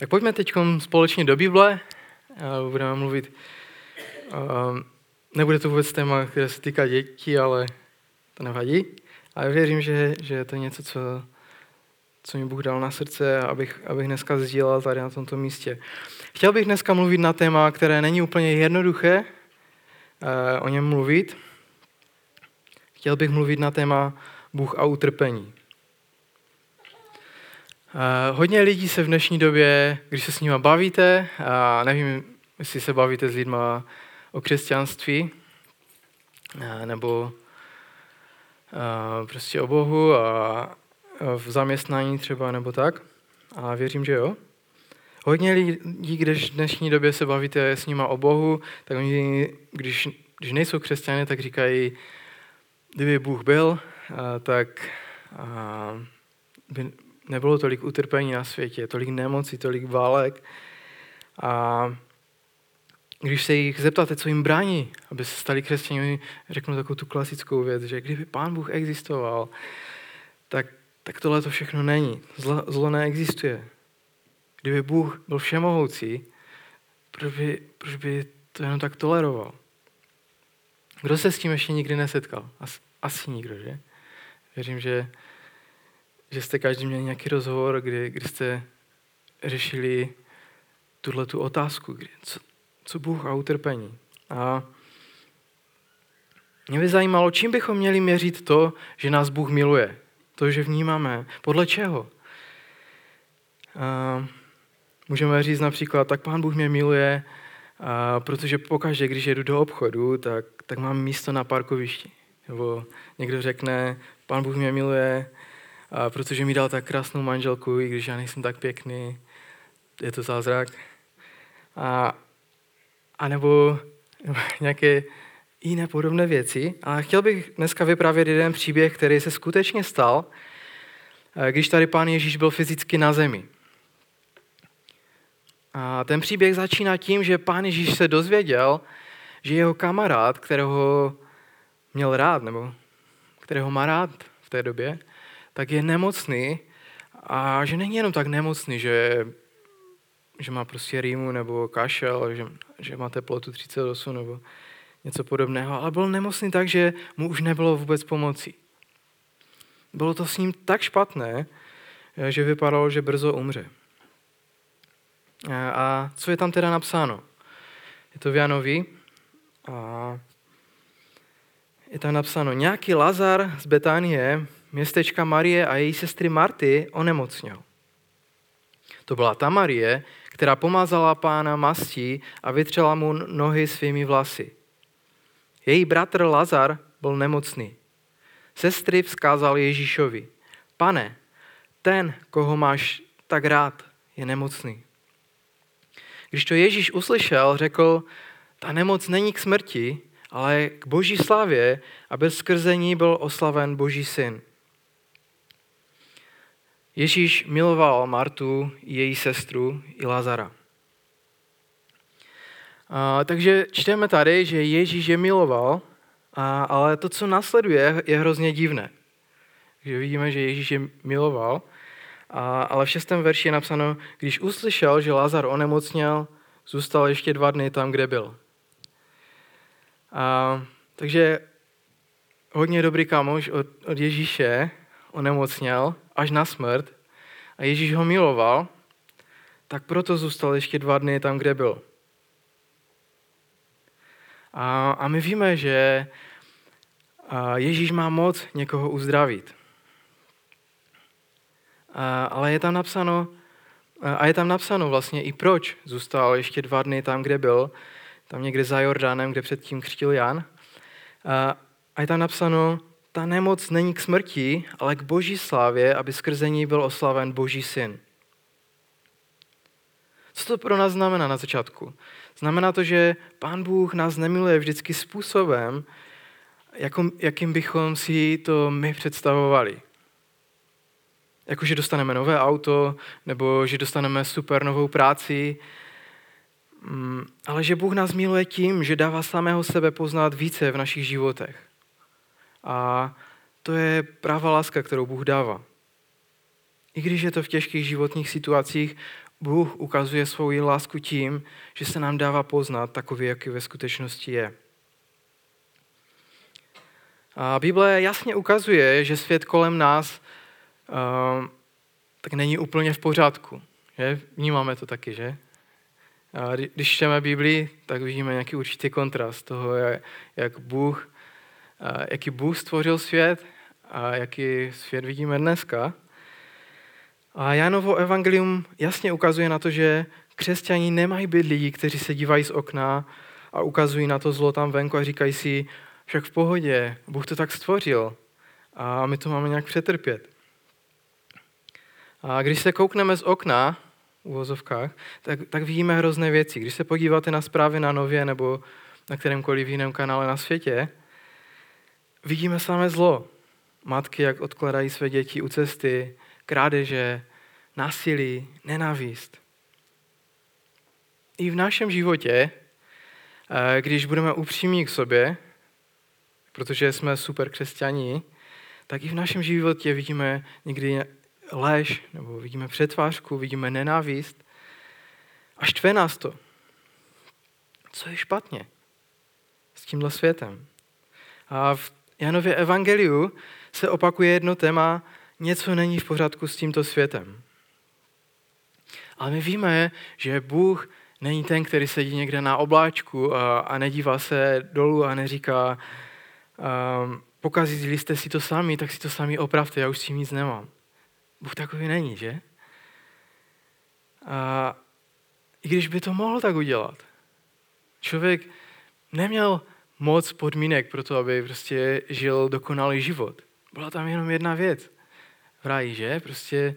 Tak pojďme teď společně do Bible. Budeme mluvit, nebude to vůbec téma, které se týká dětí, ale to nevadí. Ale věřím, že, že je to něco, co, co mi Bůh dal na srdce, abych, abych dneska sdílel tady na tomto místě. Chtěl bych dneska mluvit na téma, které není úplně jednoduché o něm mluvit. Chtěl bych mluvit na téma Bůh a utrpení. Hodně lidí se v dnešní době, když se s nimi bavíte, a nevím, jestli se bavíte s lidmi o křesťanství, nebo prostě o Bohu a v zaměstnání třeba, nebo tak. A věřím, že jo. Hodně lidí, když v dnešní době se bavíte s nimi o Bohu, tak oni, když, když nejsou křesťané, tak říkají, kdyby Bůh byl, tak by nebylo tolik utrpení na světě, tolik nemocí, tolik válek. A když se jich zeptáte, co jim brání, aby se stali křesťany, řeknu takovou tu klasickou věc, že kdyby Pán Bůh existoval, tak, tak tohle to všechno není. Zlo, zlo neexistuje. Kdyby Bůh byl všemohoucí, proč by, proč by to jenom tak toleroval? Kdo se s tím ještě nikdy nesetkal? Asi, asi nikdo, že? Věřím, že že jste každý měli nějaký rozhovor, kdy, kdy jste řešili tuhle tu otázku, kdy, co, co Bůh a utrpení. A mě by zajímalo, čím bychom měli měřit to, že nás Bůh miluje. To, že vnímáme. Podle čeho? A můžeme říct například, tak Pán Bůh mě miluje, a protože pokaždé, když jedu do obchodu, tak, tak mám místo na parkovišti. Nebo někdo řekne, Pán Bůh mě miluje, protože mi dal tak krásnou manželku, i když já nejsem tak pěkný, je to zázrak. A, a nebo, nějaké jiné podobné věci. A chtěl bych dneska vyprávět jeden příběh, který se skutečně stal, eh, když tady pán Ježíš byl fyzicky na zemi. A ten příběh začíná tím, že pán Ježíš se dozvěděl, že jeho kamarád, kterého měl rád, nebo kterého má rád v té době, tak je nemocný a že není jenom tak nemocný, že, že má prostě rýmu nebo kašel, že, že má teplotu 38 nebo něco podobného, ale byl nemocný tak, že mu už nebylo vůbec pomoci. Bylo to s ním tak špatné, že vypadalo, že brzo umře. A co je tam teda napsáno? Je to v Janovi a je tam napsáno, nějaký Lazar z Betánie městečka Marie a její sestry Marty onemocněl. To byla ta Marie, která pomazala pána mastí a vytřela mu nohy svými vlasy. Její bratr Lazar byl nemocný. Sestry vzkázal Ježíšovi, pane, ten, koho máš tak rád, je nemocný. Když to Ježíš uslyšel, řekl, ta nemoc není k smrti, ale k boží slavě, aby skrze ní byl oslaven boží syn. Ježíš miloval Martu, její sestru i Lazara. A, takže čteme tady, že Ježíš je miloval, a, ale to, co následuje, je hrozně divné. Že vidíme, že Ježíš je miloval, a, ale v šestém verši je napsáno, když uslyšel, že Lazar onemocněl, zůstal ještě dva dny tam, kde byl. A, takže hodně dobrý kamoš od, od Ježíše onemocněl až na smrt a Ježíš ho miloval, tak proto zůstal ještě dva dny tam, kde byl. A, a my víme, že Ježíš má moc někoho uzdravit. A, ale je tam napsáno, a je tam napsáno vlastně i proč zůstal ještě dva dny tam, kde byl, tam někde za Jordánem, kde předtím křtil Jan. A, a je tam napsáno, ta nemoc není k smrti, ale k boží slávě, aby skrze ní byl oslaven boží syn. Co to pro nás znamená na začátku? Znamená to, že pán Bůh nás nemiluje vždycky způsobem, jakým bychom si to my představovali. Jako, že dostaneme nové auto, nebo že dostaneme super novou práci, mm, ale že Bůh nás miluje tím, že dává samého sebe poznat více v našich životech. A to je prává láska, kterou Bůh dává. I když je to v těžkých životních situacích, Bůh ukazuje svou lásku tím, že se nám dává poznat takový, jaký ve skutečnosti je. A Bible jasně ukazuje, že svět kolem nás uh, tak není úplně v pořádku. Že? Vnímáme to taky, že? A když čteme Biblii, tak vidíme nějaký určitý kontrast toho, jak Bůh, jaký Bůh stvořil svět a jaký svět vidíme dneska. A Janovo evangelium jasně ukazuje na to, že křesťaní nemají být lidi, kteří se dívají z okna a ukazují na to zlo tam venku a říkají si, však v pohodě, Bůh to tak stvořil a my to máme nějak přetrpět. A když se koukneme z okna, uvozovkách, tak, tak vidíme hrozné věci. Když se podíváte na zprávy na Nově nebo na kterémkoliv jiném kanále na světě, vidíme samé zlo. Matky, jak odkladají své děti u cesty, krádeže, násilí, nenávist. I v našem životě, eh, když budeme upřímní k sobě, protože jsme super křesťaní, tak i v našem životě vidíme někdy lež, nebo vidíme přetvářku, vidíme nenávist a štve nás to. Co je špatně s tímhle světem? A v Janově evangeliu se opakuje jedno téma, něco není v pořádku s tímto světem. Ale my víme, že Bůh není ten, který sedí někde na obláčku a, a nedívá se dolů a neříká, um, pokazili jste si to sami, tak si to sami opravte, já už s tím nic nemám. Bůh takový není, že? A i když by to mohl tak udělat, člověk neměl moc podmínek pro to, aby prostě žil dokonalý život. Byla tam jenom jedna věc v ráji, že? Prostě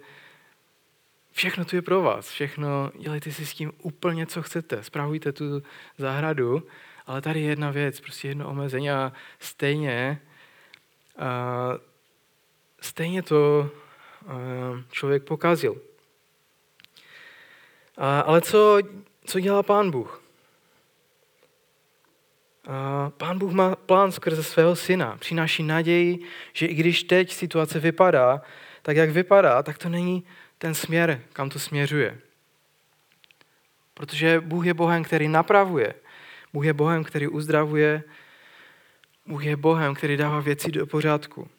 všechno tu je pro vás, všechno, dělejte si s tím úplně, co chcete, spravujte tu zahradu, ale tady je jedna věc, prostě jedno omezení a stejně, a stejně to člověk pokazil. A, ale co, co dělá Pán Bůh? Pán Bůh má plán skrze svého syna. Přináší naději, že i když teď situace vypadá tak, jak vypadá, tak to není ten směr, kam to směřuje. Protože Bůh je Bohem, který napravuje. Bůh je Bohem, který uzdravuje. Bůh je Bohem, který dává věci do pořádku.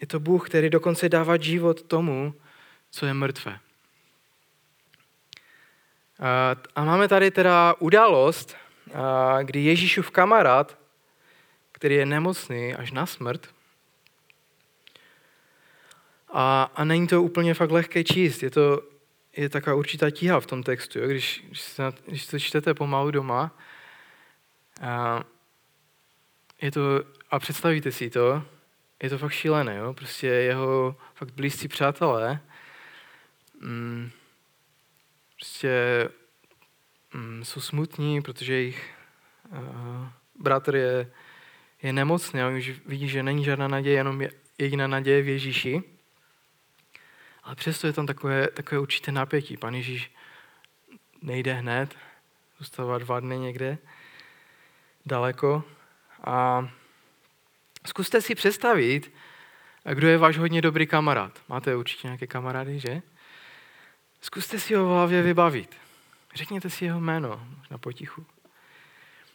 Je to Bůh, který dokonce dává život tomu, co je mrtvé. A máme tady teda událost, kdy Ježíšův kamarád, který je nemocný až na smrt, a, a není to úplně fakt lehké číst, je to je taková určitá tíha v tom textu, jo? Když, když, se, když to čtete pomalu doma. A, je to, a představíte si to, je to fakt šílené, jo? prostě jeho fakt blízcí přátelé mm, prostě mm, jsou smutní, protože jejich uh, bratr je, je nemocný a už vidí, že není žádná naděje, jenom jediná naděje v Ježíši. Ale přesto je tam takové, takové určité napětí. Pan Ježíš nejde hned, zůstává dva dny někde daleko a Zkuste si představit, kdo je váš hodně dobrý kamarád. Máte určitě nějaké kamarády, že? Zkuste si ho v hlavě vybavit. Řekněte si jeho jméno na potichu.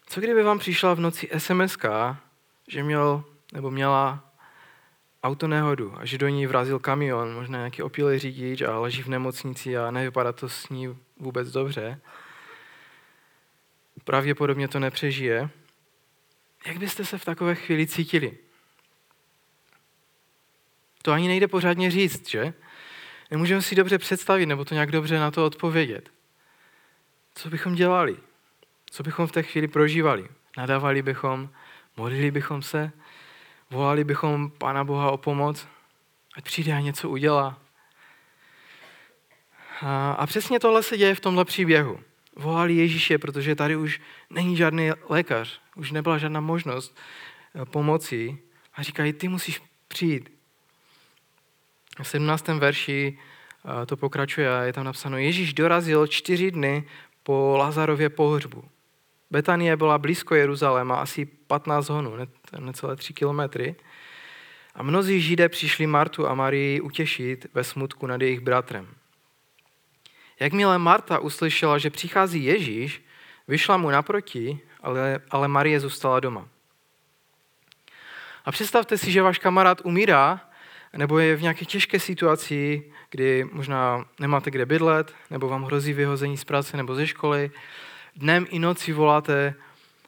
Co kdyby vám přišla v noci sms že měl nebo měla autonehodu a že do ní vrazil kamion, možná nějaký opilý řidič a leží v nemocnici a nevypadá to s ní vůbec dobře. Pravděpodobně to nepřežije. Jak byste se v takové chvíli cítili? To ani nejde pořádně říct, že? Nemůžeme si dobře představit nebo to nějak dobře na to odpovědět. Co bychom dělali? Co bychom v té chvíli prožívali? Nadávali bychom, modlili bychom se, volali bychom Pána Boha o pomoc, ať přijde a něco udělá. A, a přesně tohle se děje v tomhle příběhu volali Ježíše, protože tady už není žádný lékař, už nebyla žádná možnost eh, pomoci. A říkají, ty musíš přijít. V 17. verši eh, to pokračuje a je tam napsáno, Ježíš dorazil čtyři dny po Lazarově pohřbu. Betanie byla blízko Jeruzaléma, asi 15 honů, necelé 3 kilometry. A mnozí židé přišli Martu a Marii utěšit ve smutku nad jejich bratrem. Jakmile Marta uslyšela, že přichází Ježíš, vyšla mu naproti, ale, ale Marie zůstala doma. A představte si, že váš kamarád umírá, nebo je v nějaké těžké situaci, kdy možná nemáte kde bydlet, nebo vám hrozí vyhození z práce nebo ze školy. Dnem i noci voláte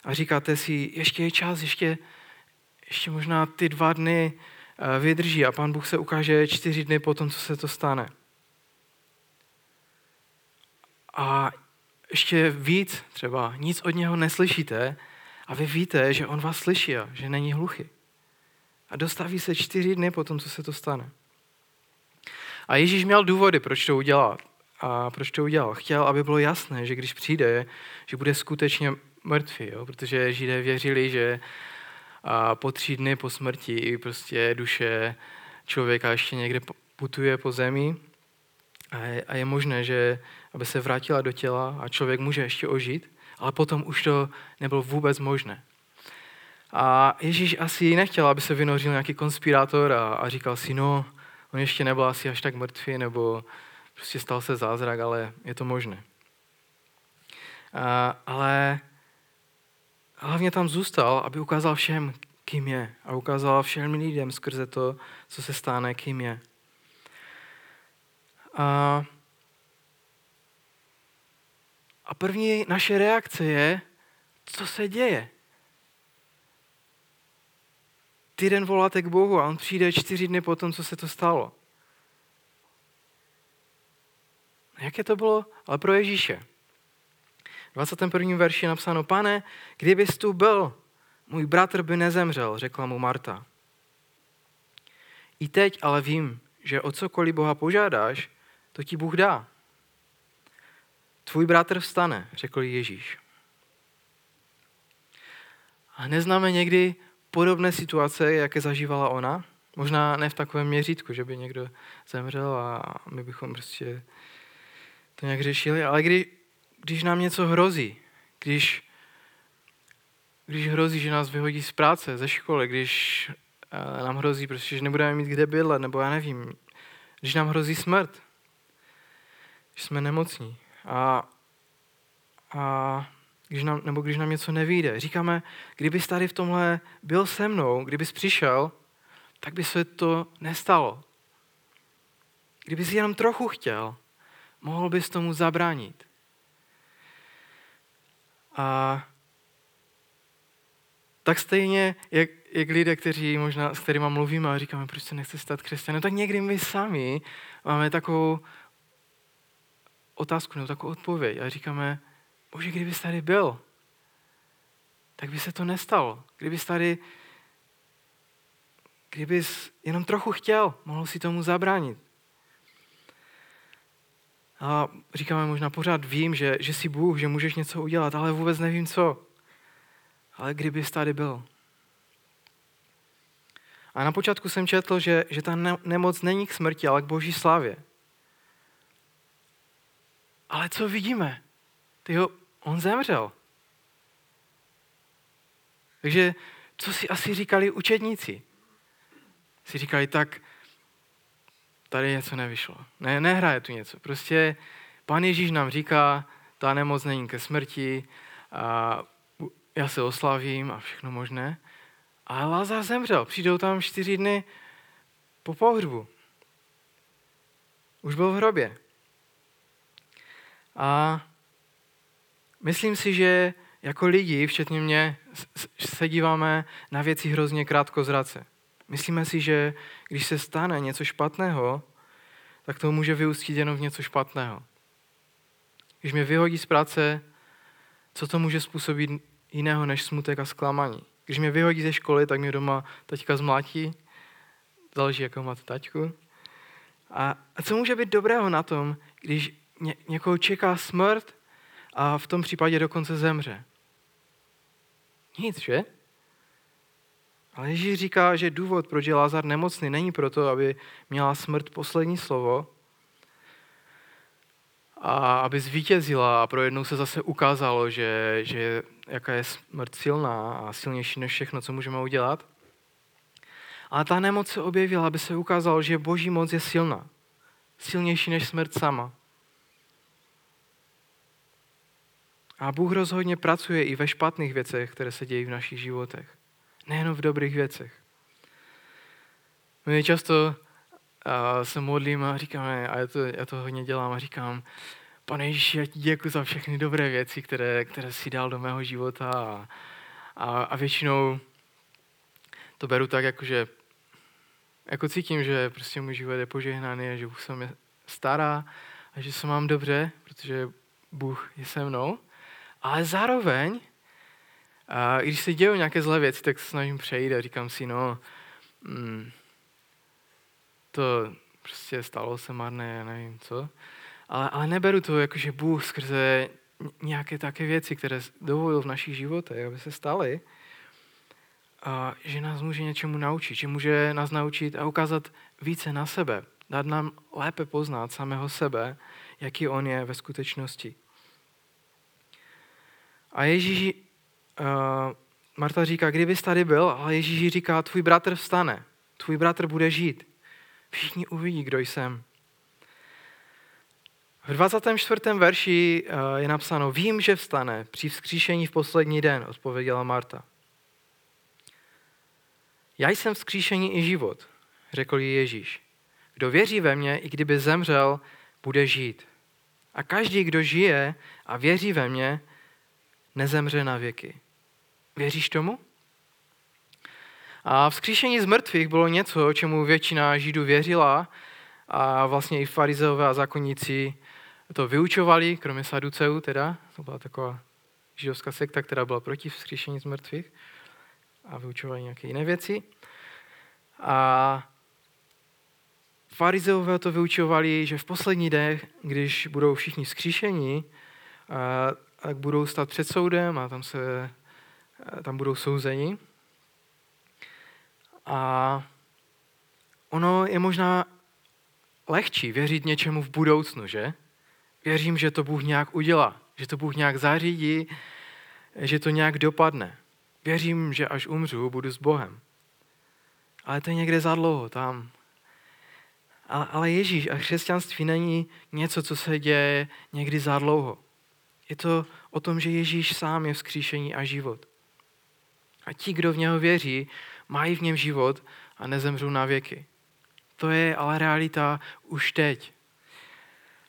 a říkáte si, ještě je čas, ještě, ještě možná ty dva dny eh, vydrží a pán Bůh se ukáže čtyři dny po tom, co se to stane. A ještě víc třeba, nic od něho neslyšíte a vy víte, že on vás slyší a že není hluchý. A dostaví se čtyři dny po tom, co se to stane. A Ježíš měl důvody, proč to udělal. A proč to udělal? Chtěl, aby bylo jasné, že když přijde, že bude skutečně mrtvý, jo? protože Židé věřili, že a po tři dny po smrti prostě duše člověka ještě někde putuje po zemi a je, a je možné, že aby se vrátila do těla a člověk může ještě ožít, ale potom už to nebylo vůbec možné. A Ježíš asi nechtěl, aby se vynořil nějaký konspirátor a, a říkal si, no, on ještě nebyl asi až tak mrtvý, nebo prostě stal se zázrak, ale je to možné. A, ale hlavně tam zůstal, aby ukázal všem, kým je. A ukázal všem lidem skrze to, co se stane, kým je. A, a první naše reakce je, co se děje. Týden voláte k Bohu a on přijde čtyři dny po tom, co se to stalo. Jaké to bylo? Ale pro Ježíše. V 21. verši je napsáno, pane, kdybys tu byl, můj bratr by nezemřel, řekla mu Marta. I teď ale vím, že o cokoliv Boha požádáš, to ti Bůh dá. Tvůj bratr vstane, řekl Ježíš. A neznáme někdy podobné situace, jaké zažívala ona? Možná ne v takovém měřítku, že by někdo zemřel a my bychom prostě to nějak řešili, ale kdy, když nám něco hrozí, když, když hrozí, že nás vyhodí z práce, ze školy, když eh, nám hrozí, prostě, že nebudeme mít kde bydlet, nebo já nevím, když nám hrozí smrt, že jsme nemocní a, a když nám, nebo když nám něco nevíde. Říkáme, kdybys tady v tomhle byl se mnou, kdybys přišel, tak by se to nestalo. Kdybys jenom trochu chtěl, mohl bys tomu zabránit. A tak stejně, jak, jak lidé, kteří možná, s kterými mluvíme a říkáme, proč se nechce stát křesťanem, tak někdy my sami máme takovou otázku nebo takovou odpověď a říkáme, bože, kdybys tady byl, tak by se to nestalo. Kdybys tady, kdybys jenom trochu chtěl, mohl si tomu zabránit. A říkáme možná pořád vím, že, že jsi Bůh, že můžeš něco udělat, ale vůbec nevím co. Ale kdybys tady byl. A na počátku jsem četl, že, že ta nemoc není k smrti, ale k boží slávě. Ale co vidíme? Tyjo, zemřel. Takže co si asi říkali učedníci? Si říkali, tak tady něco nevyšlo. Ne, nehraje tu něco. Prostě pan Ježíš nám říká, ta nemoc není ke smrti, a já se oslavím a všechno možné. A Lázar zemřel. Přijdou tam čtyři dny po pohřbu. Už byl v hrobě. A myslím si, že jako lidi, včetně mě, se díváme na věci hrozně krátkozrace. Myslíme si, že když se stane něco špatného, tak to může vyústit jenom v něco špatného. Když mě vyhodí z práce, co to může způsobit jiného než smutek a zklamání. Když mě vyhodí ze školy, tak mě doma taťka zmlátí, záleží, jakou máte taťku. A, a co může být dobrého na tom, když ně, někoho čeká smrt a v tom případě dokonce zemře? Nic, že? Ale Ježíš říká, že důvod, proč je Lázar nemocný, není proto, aby měla smrt poslední slovo, a aby zvítězila a pro jednou se zase ukázalo, že, že jaká je smrt silná a silnější než všechno, co můžeme udělat. Ale ta nemoc se objevila, aby se ukázalo, že boží moc je silná. Silnější než smrt sama. A Bůh rozhodně pracuje i ve špatných věcech, které se dějí v našich životech. Nejenom v dobrých věcech. My často se modlím a říkáme, a já to, já to hodně dělám a říkám, pane Ježíši, já ti děkuji za všechny dobré věci, které, které jsi dal do mého života a, a, a většinou to beru tak, jako že jako cítím, že prostě můj život je požehnaný a že Bůh se mě stará a že se mám dobře, protože Bůh je se mnou. Ale zároveň, a když se dějí nějaké zlé věci, tak se snažím přejít a říkám si, no, mm, to prostě stalo se marné, já nevím co. Ale, ale neberu to jako, že Bůh skrze nějaké také věci, které dovolil v našich životech, aby se staly, a že nás může něčemu naučit, že může nás naučit a ukázat více na sebe, dát nám lépe poznat samého sebe, jaký on je ve skutečnosti. A Ježíš, uh, Marta říká, kdybys tady byl, ale Ježíš říká, tvůj bratr vstane, tvůj bratr bude žít. Všichni uvidí, kdo jsem. V 24. verši je napsáno, vím, že vstane při vzkříšení v poslední den, odpověděla Marta. Já jsem vzkříšení i život, řekl jí Ježíš. Kdo věří ve mě, i kdyby zemřel, bude žít. A každý, kdo žije a věří ve mě, nezemře na věky. Věříš tomu? A vzkříšení z mrtvých bylo něco, čemu většina Židů věřila a vlastně i farizeové a zákonníci to vyučovali, kromě saduceů teda. To byla taková židovská sekta, která byla proti vzkříšení z mrtvých a vyučovali nějaké jiné věci. A farizeové to vyučovali, že v poslední dnech, když budou všichni vzkříšení, tak budou stát před soudem a tam, se, tam budou souzeni. A ono je možná lehčí věřit něčemu v budoucnu, že? Věřím, že to Bůh nějak udělá, že to Bůh nějak zařídí, že to nějak dopadne. Věřím, že až umřu, budu s Bohem. Ale to je někde za dlouho, tam. Ale, ale Ježíš a křesťanství není něco, co se děje někdy za dlouho. Je to o tom, že Ježíš sám je vzkříšení a život. A ti, kdo v něho věří, mají v něm život a nezemřou na věky. To je ale realita už teď.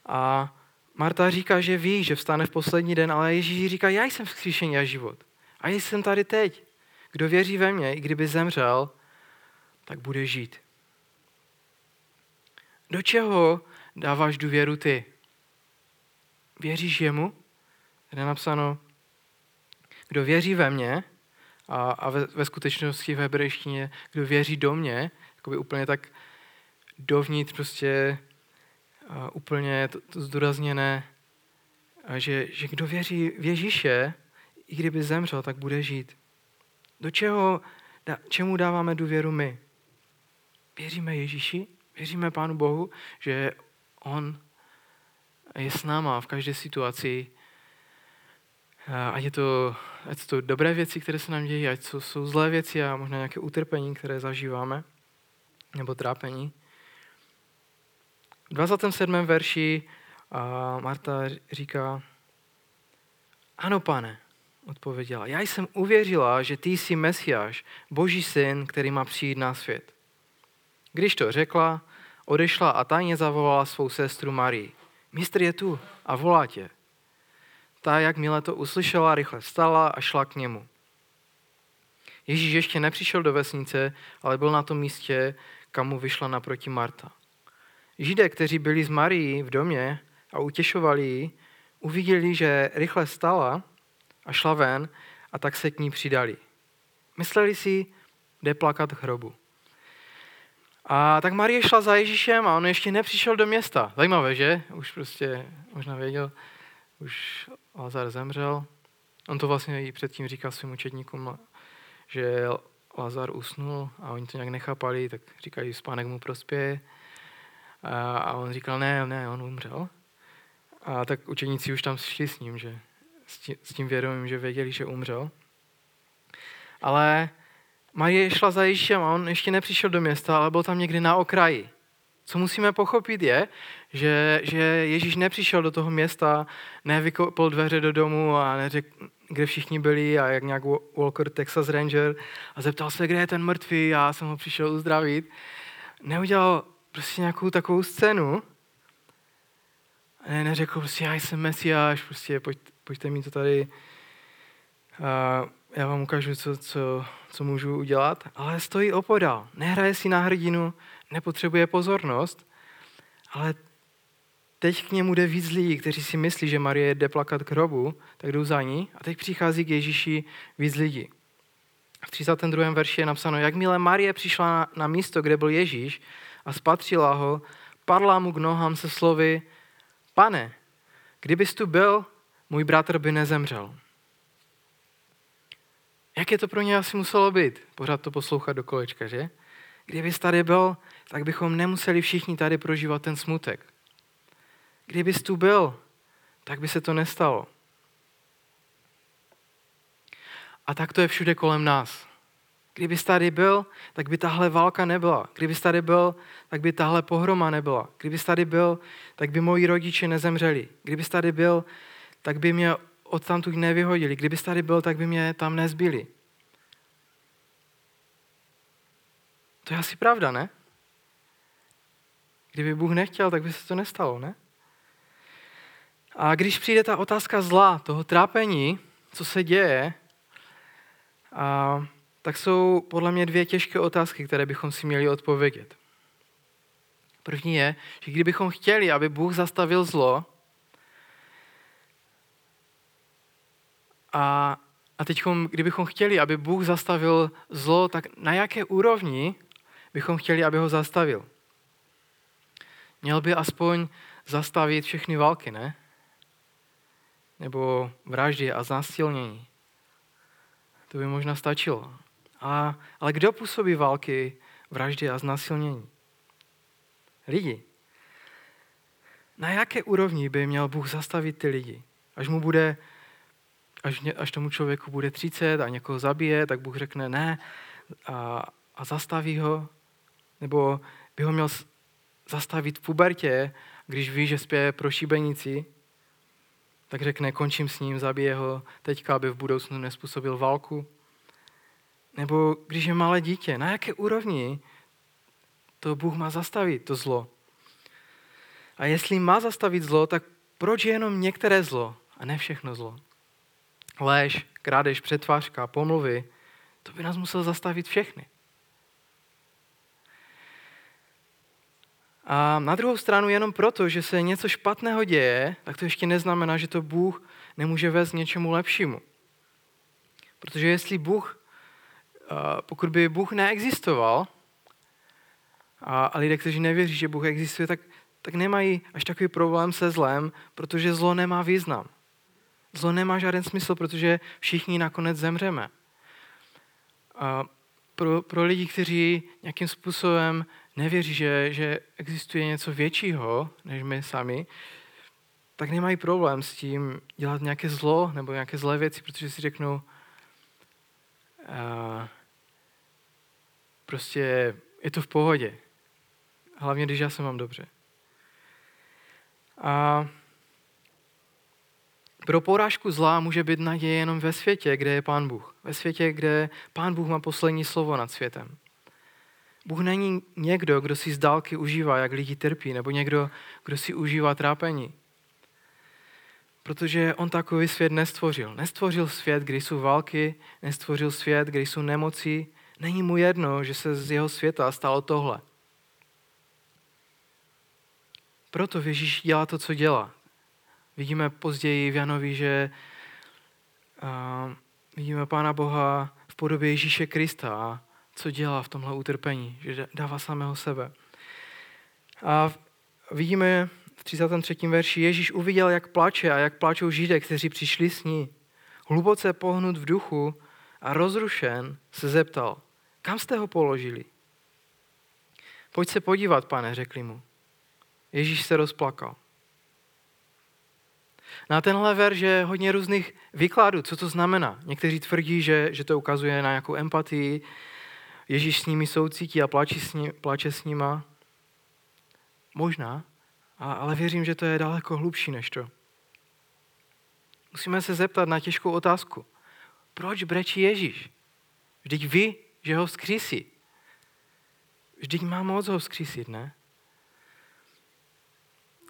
A Marta říká, že ví, že vstane v poslední den, ale Ježíš říká, já jsem vzkříšení a život. A jsem tady teď. Kdo věří ve mě, i kdyby zemřel, tak bude žít. Do čeho dáváš důvěru ty? Věříš jemu? Je napsáno, kdo věří ve mě, a, a ve, ve skutečnosti v hebrejštině, kdo věří do mě, by úplně tak dovnitř prostě a úplně to, to zdůrazněné, a že, že kdo věří v Ježíše, i kdyby zemřel, tak bude žít. Do čeho, da, čemu dáváme důvěru my? Věříme Ježíši? Věříme Pánu Bohu, že On je s náma v každé situaci, a je to, ať jsou to dobré věci, které se nám dějí, ať jsou, jsou zlé věci a možná nějaké utrpení, které zažíváme, nebo trápení. V 27. verši a Marta říká, ano pane, odpověděla, já jsem uvěřila, že ty jsi Mesiáš, boží syn, který má přijít na svět. Když to řekla, odešla a tajně zavolala svou sestru Marii. Mistr je tu a volá tě. Ta, jakmile to uslyšela, rychle vstala a šla k němu. Ježíš ještě nepřišel do vesnice, ale byl na tom místě, kam mu vyšla naproti Marta. Židé, kteří byli s Marií v domě a utěšovali ji, uviděli, že rychle stala a šla ven a tak se k ní přidali. Mysleli si, jde plakat k hrobu. A tak Marie šla za Ježíšem a on ještě nepřišel do města. Zajímavé, že? Už prostě možná věděl, už Lazar zemřel. On to vlastně i předtím říkal svým učedníkům, že Lazar usnul a oni to nějak nechápali, tak říkají, spánek mu prospěje. A on říkal, ne, ne, on umřel. A tak učeníci už tam šli s ním, že s tím vědomím, že věděli, že umřel. Ale Marie šla za Ježíšem a on ještě nepřišel do města, ale byl tam někdy na okraji. Co musíme pochopit je, že, že Ježíš nepřišel do toho města, nevykopl dveře do domu a neřekl, kde všichni byli a jak nějak Walker Texas Ranger a zeptal se, kde je ten mrtvý, já jsem ho přišel uzdravit. Neudělal prostě nějakou takovou scénu, ne, neřekl prostě, já jsem Mesiáš, prostě pojď, pojďte mi to tady, a já vám ukážu, co, co, co můžu udělat, ale stojí opodál, nehraje si na hrdinu, nepotřebuje pozornost, ale teď k němu jde víc lidí, kteří si myslí, že Marie jde plakat k hrobu, tak jdou za ní a teď přichází k Ježíši víc lidí. V 32. verši je napsáno, jakmile Marie přišla na, místo, kde byl Ježíš a spatřila ho, padla mu k nohám se slovy, pane, kdybys tu byl, můj bratr by nezemřel. Jak je to pro ně asi muselo být? Pořád to poslouchat do kolečka, že? Kdybys tady byl, tak bychom nemuseli všichni tady prožívat ten smutek. Kdybys tu byl, tak by se to nestalo. A tak to je všude kolem nás. Kdybys tady byl, tak by tahle válka nebyla. Kdybys tady byl, tak by tahle pohroma nebyla. Kdybys tady byl, tak by moji rodiče nezemřeli. Kdybys tady byl, tak by mě odtamtud nevyhodili. Kdybys tady byl, tak by mě tam nezbyli. To je asi pravda, ne? Kdyby Bůh nechtěl, tak by se to nestalo, ne? A když přijde ta otázka zla, toho trápení, co se děje, a, tak jsou podle mě dvě těžké otázky, které bychom si měli odpovědět. První je, že kdybychom chtěli, aby Bůh zastavil zlo, a, a teď, kdybychom chtěli, aby Bůh zastavil zlo, tak na jaké úrovni bychom chtěli, aby ho zastavil? Měl by aspoň zastavit všechny války, ne? Nebo vraždy a znásilnění. To by možná stačilo. A, ale kdo působí války, vraždy a znásilnění? Lidi. Na jaké úrovni by měl Bůh zastavit ty lidi? Až mu bude, až, až tomu člověku bude 30 a někoho zabije, tak Bůh řekne ne a, a zastaví ho. Nebo by ho měl zastavit v pubertě, když ví, že spěje pro šibenici, tak řekne, končím s ním, zabije ho teďka, aby v budoucnu nespůsobil válku. Nebo když je malé dítě, na jaké úrovni to Bůh má zastavit, to zlo. A jestli má zastavit zlo, tak proč jenom některé zlo a ne všechno zlo? Léž, krádež, přetvářka, pomluvy, to by nás musel zastavit všechny. A na druhou stranu jenom proto, že se něco špatného děje, tak to ještě neznamená, že to Bůh nemůže vést k něčemu lepšímu. Protože jestli Bůh, pokud by Bůh neexistoval, a lidé, kteří nevěří, že Bůh existuje, tak, tak nemají až takový problém se zlem, protože zlo nemá význam. Zlo nemá žádný smysl, protože všichni nakonec zemřeme. Pro, pro lidi, kteří nějakým způsobem nevěří, že, že existuje něco většího než my sami, tak nemají problém s tím dělat nějaké zlo nebo nějaké zlé věci, protože si řeknou, uh, prostě je to v pohodě. Hlavně, když já se mám dobře. A pro porážku zla může být naděje jenom ve světě, kde je Pán Bůh. Ve světě, kde Pán Bůh má poslední slovo nad světem. Bůh není někdo, kdo si z dálky užívá, jak lidi trpí, nebo někdo, kdo si užívá trápení. Protože on takový svět nestvořil. Nestvořil svět, kde jsou války, nestvořil svět, kde jsou nemoci. Není mu jedno, že se z jeho světa stalo tohle. Proto Ježíš dělá to, co dělá. Vidíme později v Janovi, že uh, vidíme Pána Boha v podobě Ježíše Krista co dělá v tomhle utrpení, že dává samého sebe. A vidíme v 33. verši, Ježíš uviděl, jak plače a jak pláčou židé, kteří přišli s ní. Hluboce pohnut v duchu a rozrušen se zeptal, kam jste ho položili? Pojď se podívat, pane, řekli mu. Ježíš se rozplakal. Na tenhle verš je hodně různých výkladů, co to znamená. Někteří tvrdí, že, že to ukazuje na nějakou empatii, Ježíš s nimi soucítí a plače s, ní, plače s nima. Možná, ale věřím, že to je daleko hlubší než to. Musíme se zeptat na těžkou otázku. Proč brečí Ježíš? Vždyť ví, že ho vzkřísí. Vždyť má moc ho vzkřísit, ne?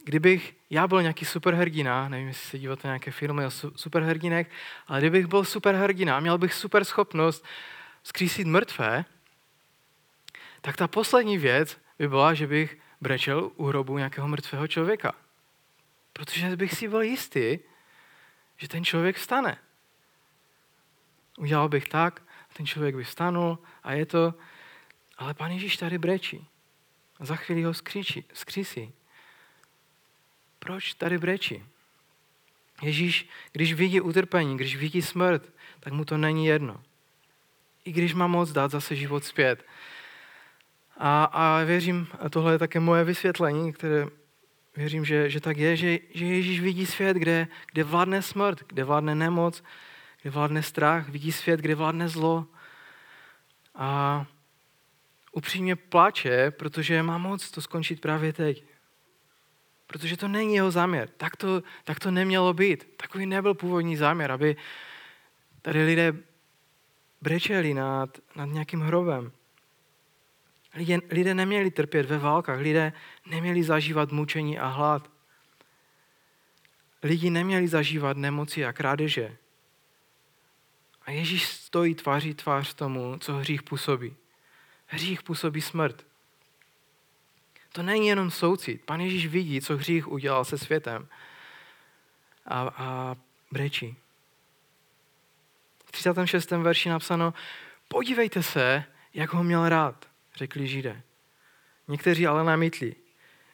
Kdybych já byl nějaký superhrdina, nevím, jestli se díváte nějaké filmy o superhrdinek, ale kdybych byl superhrdina, měl bych super schopnost vzkřísit mrtvé, tak ta poslední věc by byla, že bych brečel u hrobu nějakého mrtvého člověka. Protože bych si byl jistý, že ten člověk vstane. Udělal bych tak, ten člověk by vstanul a je to, ale pan Ježíš tady brečí. Za chvíli ho skříčí, skřísí. Proč tady brečí? Ježíš, když vidí utrpení, když vidí smrt, tak mu to není jedno. I když má moc dát zase život zpět. A, a věřím, a tohle je také moje vysvětlení, které věřím, že, že tak je, že, že Ježíš vidí svět, kde, kde vládne smrt, kde vládne nemoc, kde vládne strach, vidí svět, kde vládne zlo. A upřímně plače, protože má moc to skončit právě teď. Protože to není jeho záměr. Tak to, tak to nemělo být. Takový nebyl původní záměr, aby tady lidé brečeli nad, nad nějakým hrobem. Lidé, lidé neměli trpět ve válkách, lidé neměli zažívat mučení a hlad. Lidi neměli zažívat nemoci a krádeže. A Ježíš stojí tváří tvář tomu, co hřích působí. Hřích působí smrt. To není jenom soucit. Pan Ježíš vidí, co hřích udělal se světem. A, a brečí. V 36. verši napsáno, podívejte se, jak ho měl rád řekli Židé. Někteří ale namítli.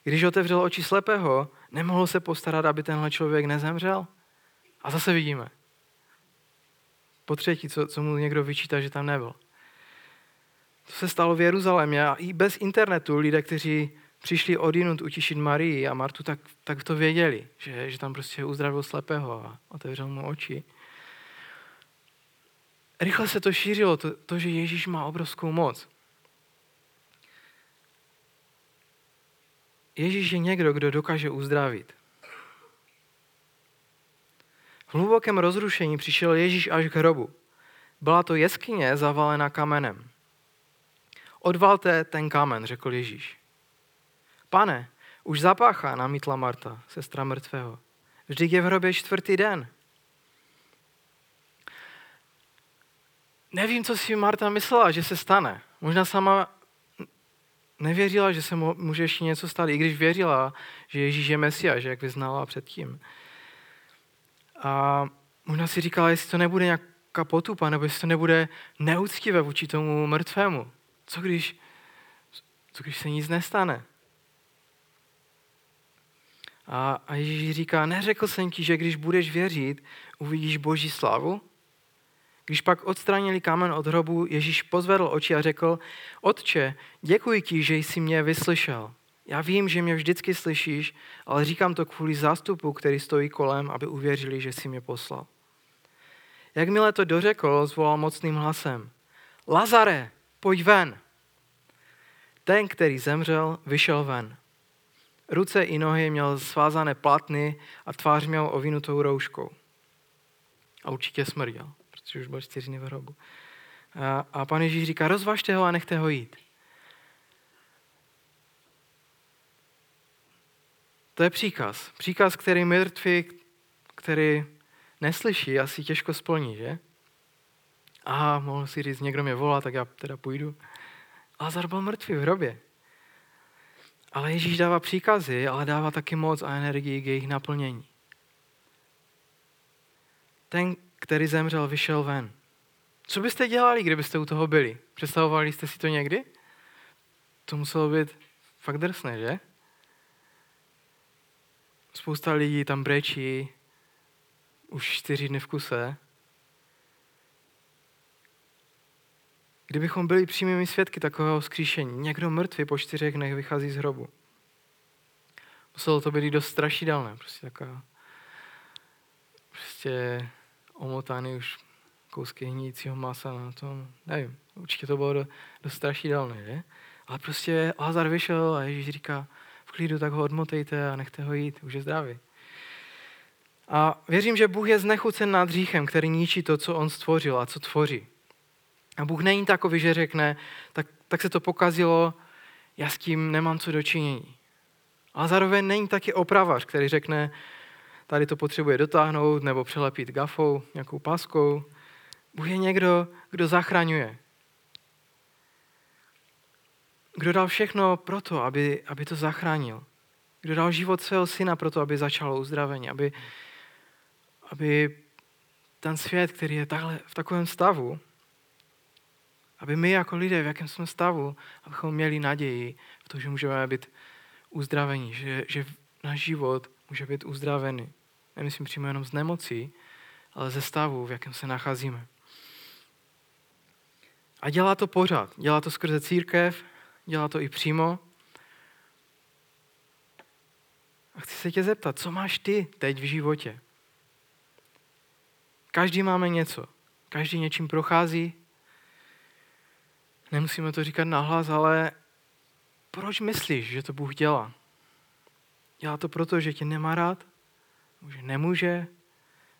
Když otevřel oči slepého, nemohl se postarat, aby tenhle člověk nezemřel? A zase vidíme. Po třetí, co, co mu někdo vyčítá, že tam nebyl. To se stalo v Jeruzalémě a i bez internetu lidé, kteří přišli odinut utišit Marii a Martu, tak, tak to věděli, že, že tam prostě uzdravil slepého a otevřel mu oči. Rychle se to šířilo, to, to že Ježíš má obrovskou moc. Ježíš je někdo, kdo dokáže uzdravit. V hlubokém rozrušení přišel Ježíš až k hrobu. Byla to jeskyně zavalená kamenem. Odvalte ten kamen, řekl Ježíš. Pane, už zapáchá, namítla Marta, sestra mrtvého. Vždyť je v hrobě čtvrtý den. Nevím, co si Marta myslela, že se stane. Možná sama nevěřila, že se může ještě něco stát, i když věřila, že Ježíš je Mesiáš, jak vyznala předtím. A možná si říkala, jestli to nebude nějaká potupa, nebo jestli to nebude neúctivé vůči tomu mrtvému. Co když, co když se nic nestane? A, a Ježíš říká, neřekl jsem ti, že když budeš věřit, uvidíš Boží slavu? Když pak odstranili kámen od hrobu, Ježíš pozvedl oči a řekl, Otče, děkuji ti, že jsi mě vyslyšel. Já vím, že mě vždycky slyšíš, ale říkám to kvůli zástupu, který stojí kolem, aby uvěřili, že jsi mě poslal. Jakmile to dořekl, zvolal mocným hlasem. Lazare, pojď ven. Ten, který zemřel, vyšel ven. Ruce i nohy měl svázané platny a tvář měl ovinutou rouškou. A určitě smrděl protože už byl čtyři dny v hrobu. A, a pan Ježíš říká, rozvažte ho a nechte ho jít. To je příkaz. Příkaz, který mrtvý, který neslyší, asi těžko splní, že? Aha, mohl si říct, někdo mě volá, tak já teda půjdu. Lazar byl mrtvý v hrobě. Ale Ježíš dává příkazy, ale dává taky moc a energii k jejich naplnění. Ten, který zemřel, vyšel ven. Co byste dělali, kdybyste u toho byli? Představovali jste si to někdy? To muselo být fakt drsné, že? Spousta lidí tam brečí už čtyři dny v kuse. Kdybychom byli přímými svědky takového skříšení, někdo mrtvý po čtyřech dnech vychází z hrobu. Muselo to být dost strašidelné, prostě taková prostě omotaný už kousky hníjícího masa na tom. Nevím, určitě to bylo dost strašidelné, že? Ale prostě Lazar vyšel a Ježíš říká, v klidu, tak ho odmotejte a nechte ho jít, už je zdravý. A věřím, že Bůh je znechucen nad hříchem, který ničí to, co on stvořil a co tvoří. A Bůh není takový, že řekne, tak, tak se to pokazilo, já s tím nemám co dočinění. Ale zároveň není taky opravař, který řekne, tady to potřebuje dotáhnout nebo přelepit gafou, nějakou páskou. Bůh je někdo, kdo zachraňuje. Kdo dal všechno pro to, aby, aby to zachránil. Kdo dal život svého syna pro to, aby začalo uzdravení, aby, aby ten svět, který je takhle, v takovém stavu, aby my jako lidé, v jakém jsme stavu, abychom měli naději v to, že můžeme být uzdravení, že, že náš život může být uzdravený. Nemyslím přímo jenom z nemocí, ale ze stavu, v jakém se nacházíme. A dělá to pořád. Dělá to skrze církev, dělá to i přímo. A chci se tě zeptat, co máš ty teď v životě? Každý máme něco. Každý něčím prochází. Nemusíme to říkat nahlas, ale proč myslíš, že to Bůh dělá? Dělá to proto, že tě nemá rád? Že nemůže?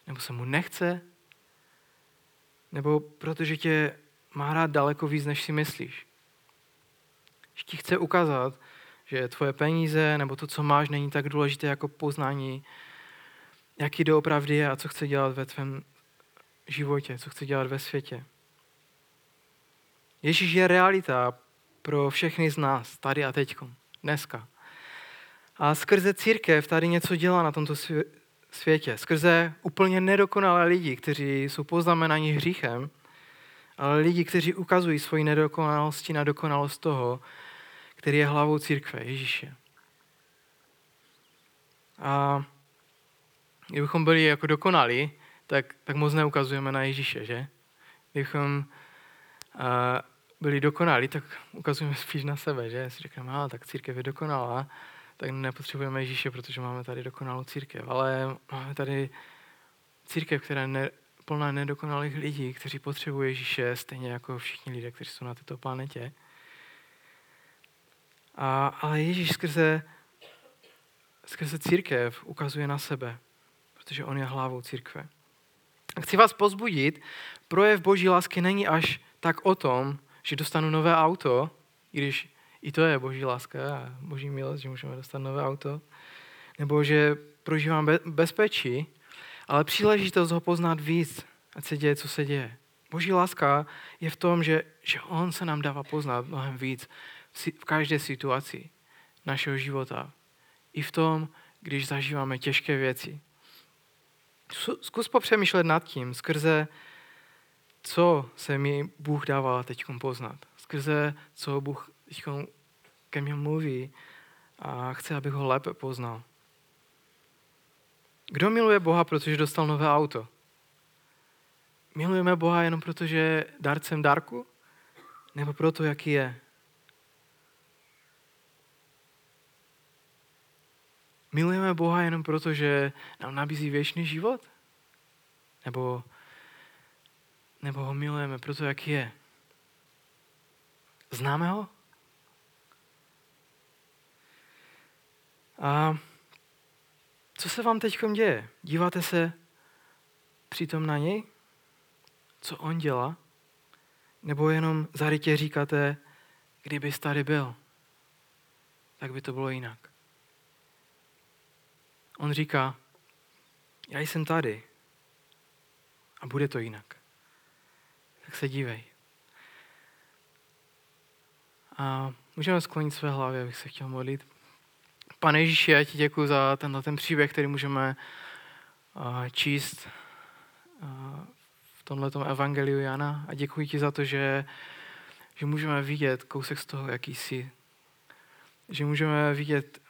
Nebo se mu nechce? Nebo protože tě má rád daleko víc, než si myslíš? Že ti chce ukázat, že tvoje peníze nebo to, co máš, není tak důležité jako poznání, jaký doopravdy je a co chce dělat ve tvém životě, co chce dělat ve světě. Ježíš je realita pro všechny z nás, tady a teď, dneska. A skrze církev tady něco dělá na tomto světě. Skrze úplně nedokonalé lidi, kteří jsou poznamenaní hříchem, ale lidi, kteří ukazují svoji nedokonalosti na dokonalost toho, který je hlavou církve, Ježíše. A kdybychom byli jako dokonalí, tak, tak moc neukazujeme na Ježíše, že? Kdybychom byli dokonalí, tak ukazujeme spíš na sebe, že? Si říkáme, a tak církev je dokonalá, tak nepotřebujeme Ježíše, protože máme tady dokonalou církev. Ale máme tady církev, která je ne, plná nedokonalých lidí, kteří potřebují Ježíše, stejně jako všichni lidé, kteří jsou na této planetě. A, ale Ježíš skrze, skrze církev ukazuje na sebe, protože on je hlavou církve. Chci vás pozbudit, projev boží lásky není až tak o tom, že dostanu nové auto, i když i to je boží láska a boží milost, že můžeme dostat nové auto, nebo že prožívám bezpečí, ale příležitost ho poznat víc, ať se děje, co se děje. Boží láska je v tom, že, že on se nám dává poznat mnohem víc v každé situaci našeho života. I v tom, když zažíváme těžké věci. Zkus popřemýšlet nad tím, skrze co se mi Bůh dává teď poznat. Skrze co Bůh teď ke mně mluví a chce, abych ho lépe poznal. Kdo miluje Boha, protože dostal nové auto? Milujeme Boha jenom proto, že je darcem darku? Nebo proto, jaký je? Milujeme Boha jenom proto, že nám nabízí věčný život? Nebo, nebo ho milujeme proto, jaký je? Známe ho? A co se vám teď děje? Díváte se přitom na něj? Co on dělá? Nebo jenom zarytě říkáte, kdyby tady byl, tak by to bylo jinak. On říká, já jsem tady a bude to jinak. Tak se dívej. A můžeme sklonit své hlavy, abych se chtěl modlit. Pane Ježíši, já ti děkuji za tenhle ten příběh, který můžeme číst v tomto evangeliu Jana a děkuji ti za to, že, že můžeme vidět kousek z toho, jaký jsi. Že můžeme vidět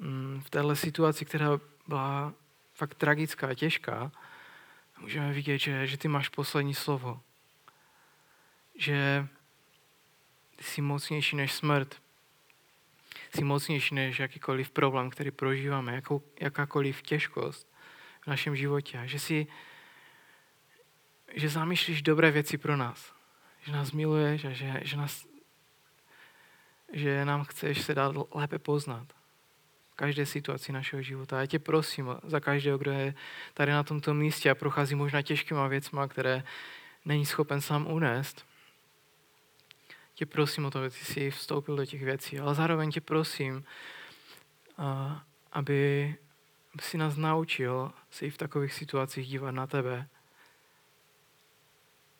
mm, v téhle situaci, která byla fakt tragická a těžká, můžeme vidět, že, že ty máš poslední slovo. Že jsi mocnější než smrt, jsi mocnější než jakýkoliv problém, který prožíváme, jakou, jakákoliv těžkost v našem životě. Že si, že zamýšlíš dobré věci pro nás. Že nás miluješ a že, že, nás, že nám chceš se dát lépe poznat. každé situaci našeho života. Já tě prosím za každého, kdo je tady na tomto místě a prochází možná těžkýma věcma, které není schopen sám unést. Tě prosím o to, aby ty jsi vstoupil do těch věcí, ale zároveň tě prosím, aby, aby si nás naučil se i v takových situacích dívat na tebe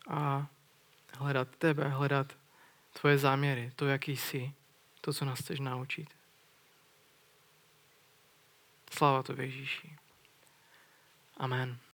a hledat tebe, hledat tvoje záměry, to, jaký jsi, to, co nás chceš naučit. Sláva to Ježíši. Amen.